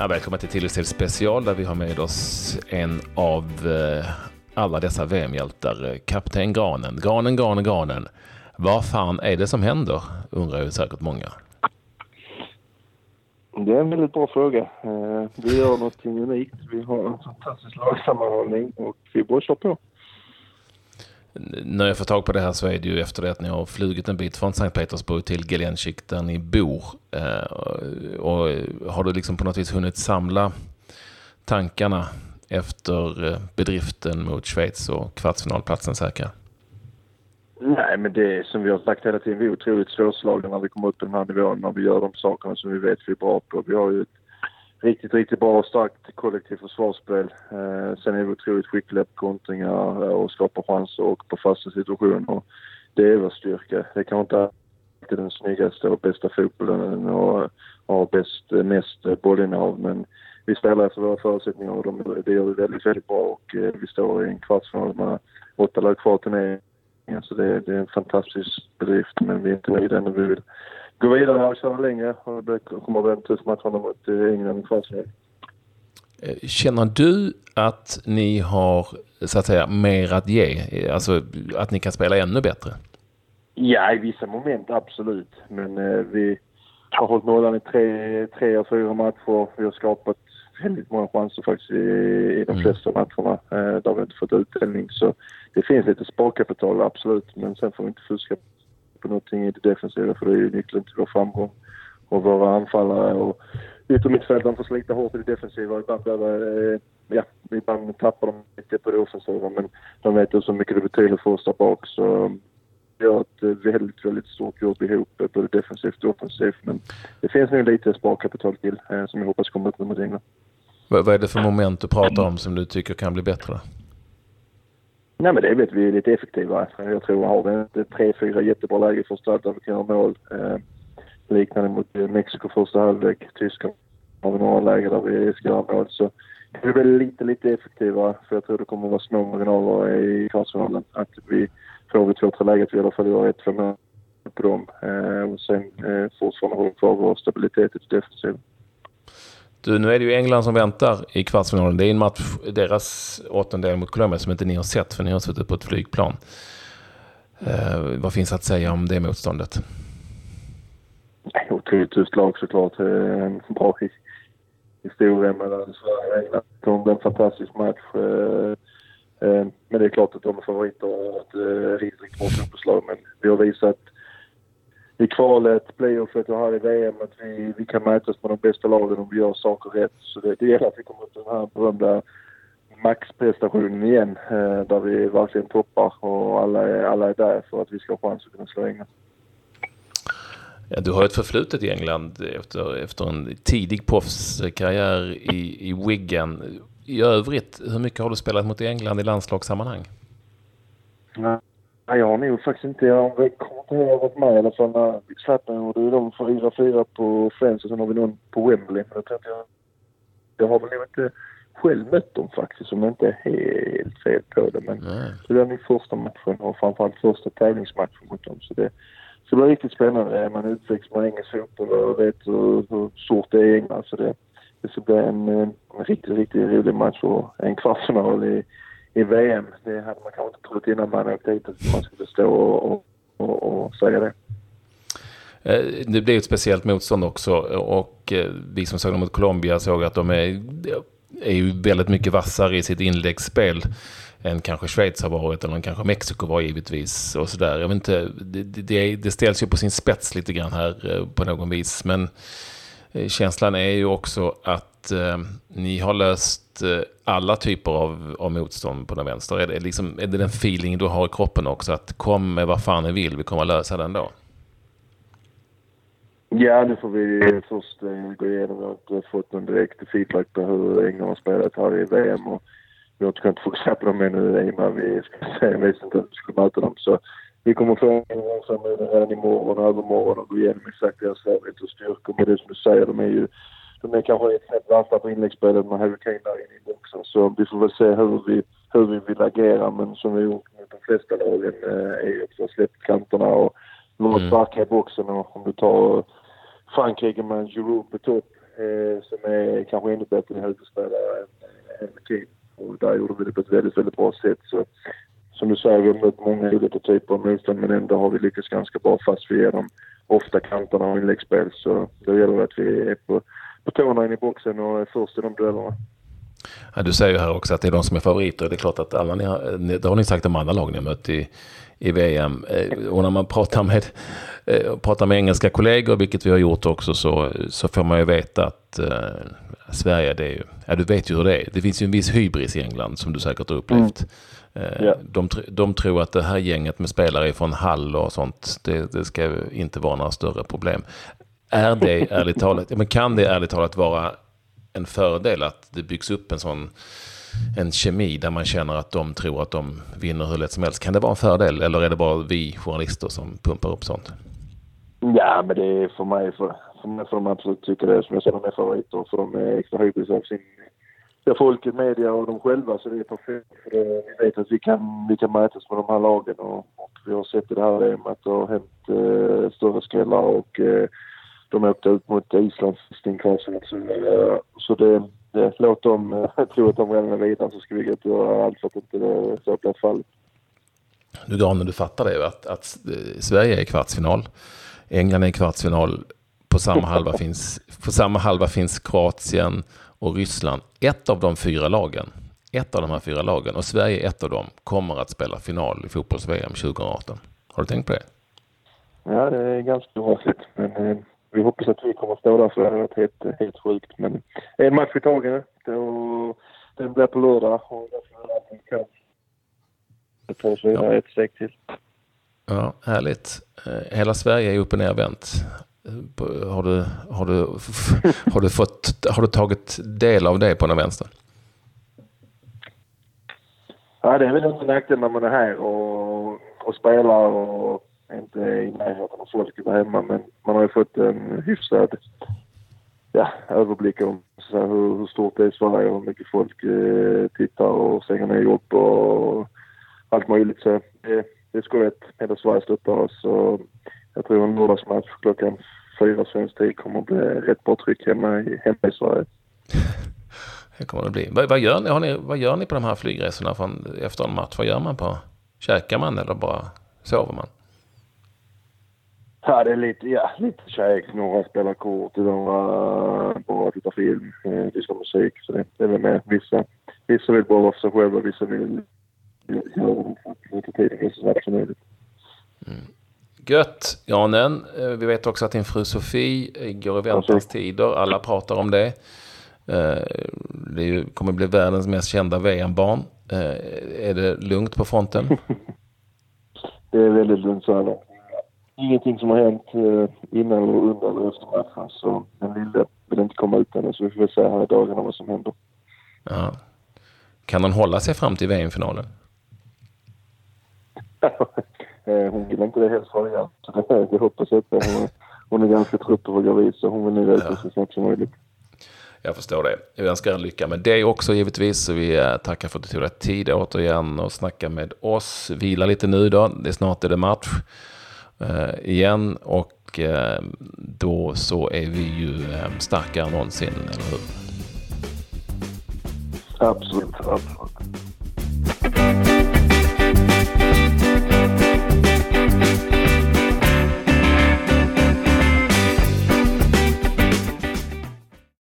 Ja, välkomna till Tilläggstil special där vi har med oss en av eh, alla dessa VM-hjältar, kapten Granen. Granen, Granen, Granen. Vad fan är det som händer? Undrar ju säkert många. Det är en väldigt bra fråga. Eh, vi gör något unikt. Vi har en fantastisk lagsammanhållning och vi bara kör på. När jag får tag på det här så är det ju efter det att ni har flugit en bit från Sankt Petersburg till Gelenchik där ni bor. Och har du liksom på något vis hunnit samla tankarna efter eh, bedriften mot Schweiz och kvartsfinalplatsen säkra? Nej, men det är som vi har sagt hela tiden, vi är otroligt svårslagna när vi kommer upp på den här nivån, när vi gör de sakerna som vi vet vi är bra på. Vi har ju ett riktigt, riktigt bra och starkt kollektivt försvarsspel. Eh, sen är vi otroligt skickliga på kontringar eh, och skapar chanser och på fasta situationer. Det är vår styrka. Det kan inte alltid den snyggaste och bästa fotbollen eh, och har bäst, eh, mest bollinnehav, men vi spelar efter våra förutsättningar och de, det gör vi väldigt, väldigt bra och eh, vi står i en kvartsfinal med åtta lag kvar till ner. Så det, det, är en fantastisk bedrift, men vi är inte nöjda ännu. Vi vill gå vidare och köra längre. Och det kommer bli en tuff match mot eh, England i. Eh, känner du att ni har så att säga mer att ge? Alltså att ni kan spela ännu bättre? Ja, i vissa moment absolut. Men eh, vi har hållit nollan i tre, tre av fyra matcher. Vi har skapat väldigt många chanser faktiskt i, i de mm. flesta matcherna. Eh, där vi inte fått utdelning. Så det finns lite sparkapital, absolut. Men sen får vi inte fuska på någonting i det defensiva för det är ju nyckeln till vår framgång. Och våra anfallare och yttermittfältaren får slita hårt i det defensiva. Ibland, behöver, eh, ja, ibland tappar de lite på det offensiva men de vet ju så mycket det betyder för oss där bak. Så vi har ett eh, väldigt, väldigt stort jobb ihop, eh, både defensivt och offensivt. Men det finns nog lite sparkapital till eh, som jag hoppas kommer upp mot England. Vad är det för moment du pratar om som du tycker kan bli bättre? Nej men det vet vi är lite effektivare. Jag tror har vi inte tre, fyra jättebra lägen för att där vi kan göra mål. Eh, liknande mot eh, Mexiko första halvlek. Tyskland har vi några lägen där vi ska göra mål. Så det blir lite, lite effektivare. För jag tror det kommer att vara små marginaler i kvartsfinalen. Att vi får vi två, tre lägen att vi i alla fall gör ett, två mål på dem. Eh, och sen eh, fortfarande håller kvar vår stabilitet i defensiven. Du, nu är det ju England som väntar i kvartsfinalen. Det är en match, deras åttondel mot Colombia som inte ni har sett för ni har suttit på ett flygplan. Eh, vad finns att säga om det motståndet? Otroligt tufft lag såklart. En bra historia mellan Sverige och England. Det blir en fantastisk match. Eh, eh, men det är klart att de är favoriter och ett riktigt, riktigt bra fotbollslag. Men vi har visat i kvalet, playoffet och här i VM att vi, vi kan mätas med de bästa lagen om vi gör saker rätt. Så det, det gäller att vi kommer upp till den här berömda maxprestationen igen eh, där vi verkligen toppar och alla är, alla är där för att vi ska ha chans att kunna slå England. Ja, du har ett förflutet i England efter, efter en tidig proffskarriär i, i Wigan. I övrigt, hur mycket har du spelat mot England i landslagssammanhang? Ja. Nej, jag har nog faktiskt inte... Jag kommer inte ihåg att jag har varit med i alla fall när Zlatan gjorde de 4-4 på Friends och sen har vi någon på Wembley. Men jag tror jag... Jag har väl nog inte själv mött dem faktiskt om jag inte är helt fel på det. Men Nej. det var min första matchen och framförallt första tävlingsmatchen mot dem. Så det, så det var riktigt spännande. Man utväxt med engelsk fotboll och vet hur, hur stort det är i England. Så det, det ska bli en, en riktigt, riktigt rolig match och en kvartsfinal i i VM. Det hade man kanske inte trott innan man åkte hit att man skulle stå och, och, och säga det. Eh, det blir ett speciellt motstånd också och eh, vi som såg dem mot Colombia såg att de är, är ju väldigt mycket vassare i sitt inläggsspel än kanske Schweiz har varit eller kanske Mexiko var givetvis. Och sådär. Jag vet inte, det, det, det ställs ju på sin spets lite grann här eh, på någon vis. Men känslan är ju också att eh, ni har löst Eh, alla typer av, av motstånd på den vänster? Är det, liksom, är det den feeling du har i kroppen också? Att kom med vad fan ni vill, vi kommer att lösa den då? Ja, nu får vi först eh, gå igenom. Vi har inte fått någon direkt feedback på hur England har spelat här i VM. Och vi har inte kunnat fokusera på dem ännu i och med att vi ska se, visste inte hur vi skulle möta dem. Så vi kommer få en gång redan imorgon och övermorgon och gå igenom exakt deras svagheter och styrkor. Men det som du säger, de är ju de är kanske ett snäpp vassa på inläggsspelet med Harry Kane där inne i boxen. Så vi får väl se hur vi, hur vi vill agera. Men som vi gjort mot de flesta lagen eh, är ju har släppt kanterna och varit mm. starka i boxen. Och om du tar Frankrike med Giroud på topp eh, som är kanske ännu bättre huvudspelare än, än McKean. Och där gjorde vi det på ett väldigt, väldigt bra sätt. Så, som du säger, vi har mött många olika typer av motstånd men ändå har vi lyckats ganska bra fast vi ger dem ofta kanterna och inläggsspel. Så då gäller det att vi är på, på tårna in i boxen och är först i de duellerna. Ja, du säger ju här också att det är de som är favoriter. Det är klart att alla ni har, det har ni sagt om alla lag ni har mött i, i VM. Eh, och när man pratar med, eh, pratar med engelska kollegor, vilket vi har gjort också, så, så får man ju veta att uh, Sverige, det är ju, ja du vet ju hur det är. Det finns ju en viss hybris i England som du säkert har upplevt. Mm. Yeah. de, de tror att det här gänget med spelare från Hall och sånt, det, det ska inte vara några större problem. Är det ärligt talat, men kan det ärligt talat vara en fördel att det byggs upp en sån en kemi där man känner att de tror att de vinner hur lätt som helst. Kan det vara en fördel eller är det bara vi journalister som pumpar upp sånt? Ja, men det är för mig, för, för mig får de absolut tycka det. Som jag sa, de är favoriter för de är extra hybris av sin ja, folket, media och de själva. Så det är perfekt. För det, vi vet att vi kan, vi kan mätas med de här lagen och, och vi har sett i det här VM att det har hänt eh, större skrällar och eh, de åkte ut mot Island i kvalsen. Så, eh, det, det, låt dem eh, tro att de redan är vidare så ska vi göra allt för att inte så blir fallet. Nu Daniel, du fattar det att, att eh, Sverige är i kvartsfinal. England är i kvartsfinal. På samma, halva finns, på samma halva finns Kroatien och Ryssland. Ett av de fyra lagen, ett av de här fyra lagen, och Sverige ett av dem, kommer att spela final i fotbolls-VM 2018. Har du tänkt på det? Ja, det är ganska oavsett. Men vi hoppas att vi kommer att stå där för det hade varit helt, helt sjukt. Men en match i taget. Den blir på lördag och därför är allting kan. Det tar oss vidare ett steg till. Ja, härligt. Eh, hela Sverige är upp och nervänt. Har du, har, du, har, du fått, har du tagit del av det på den vänster? Ja, det är väl inte nackdel när man är här och, och spelar och inte i närheten av folket där hemma men man har ju fått en hyfsad ja, överblick om så här, hur, hur, stort det är i Sverige och hur mycket folk eh, tittar och stänger ner jobb och allt möjligt. Så det, det är skojigt. Hela Sverige stöttar oss och jag tror en lördagsmatch klockan fyra svensk tid kommer att bli rätt bra tryck hemma i, hemma i Sverige. Det kommer det bli. Vad, vad, gör ni, ni, vad gör ni på de här flygresorna från, efter en match? Vad gör man på? Käkar man eller bara sover man? Ja, det är lite, ja, lite käk. Några spelar kort, några bara tittar film, eh, lyssnar musik. Så det, det är väl med. Vissa, vissa vill bara vara för sig själva, vissa vill göra lite tiden så snabbt som möjligt. Mm. Gött, Janen. Eh, vi vet också att din fru Sofie går i väntans tider. Alla pratar om det. Eh, det kommer bli världens mest kända VM-barn. Är det lugnt på fronten? det är väldigt lugnt så här långt ingenting som har hänt eh, innan eller under eller efter matchen. Så den lille vill inte komma ut ännu så vi får väl se här i dagarna vad som händer. Ja. Kan hon hålla sig fram till VM-finalen? Eh, hon vill inte det helst ha igen. Det hoppas jag inte. Hon, hon är ganska trött på att vara gravid så hon vill nu veta ja. så snabbt som möjligt. Jag förstår det. Jag önskar en lycka med dig också givetvis. Så vi eh, tackar för att du tog dig tid återigen och snacka med oss. Vila lite nu då. Det är snart är det match Eh, igen och eh, då så är vi ju eh, starkare än någonsin, eller hur? Absolut, absolut.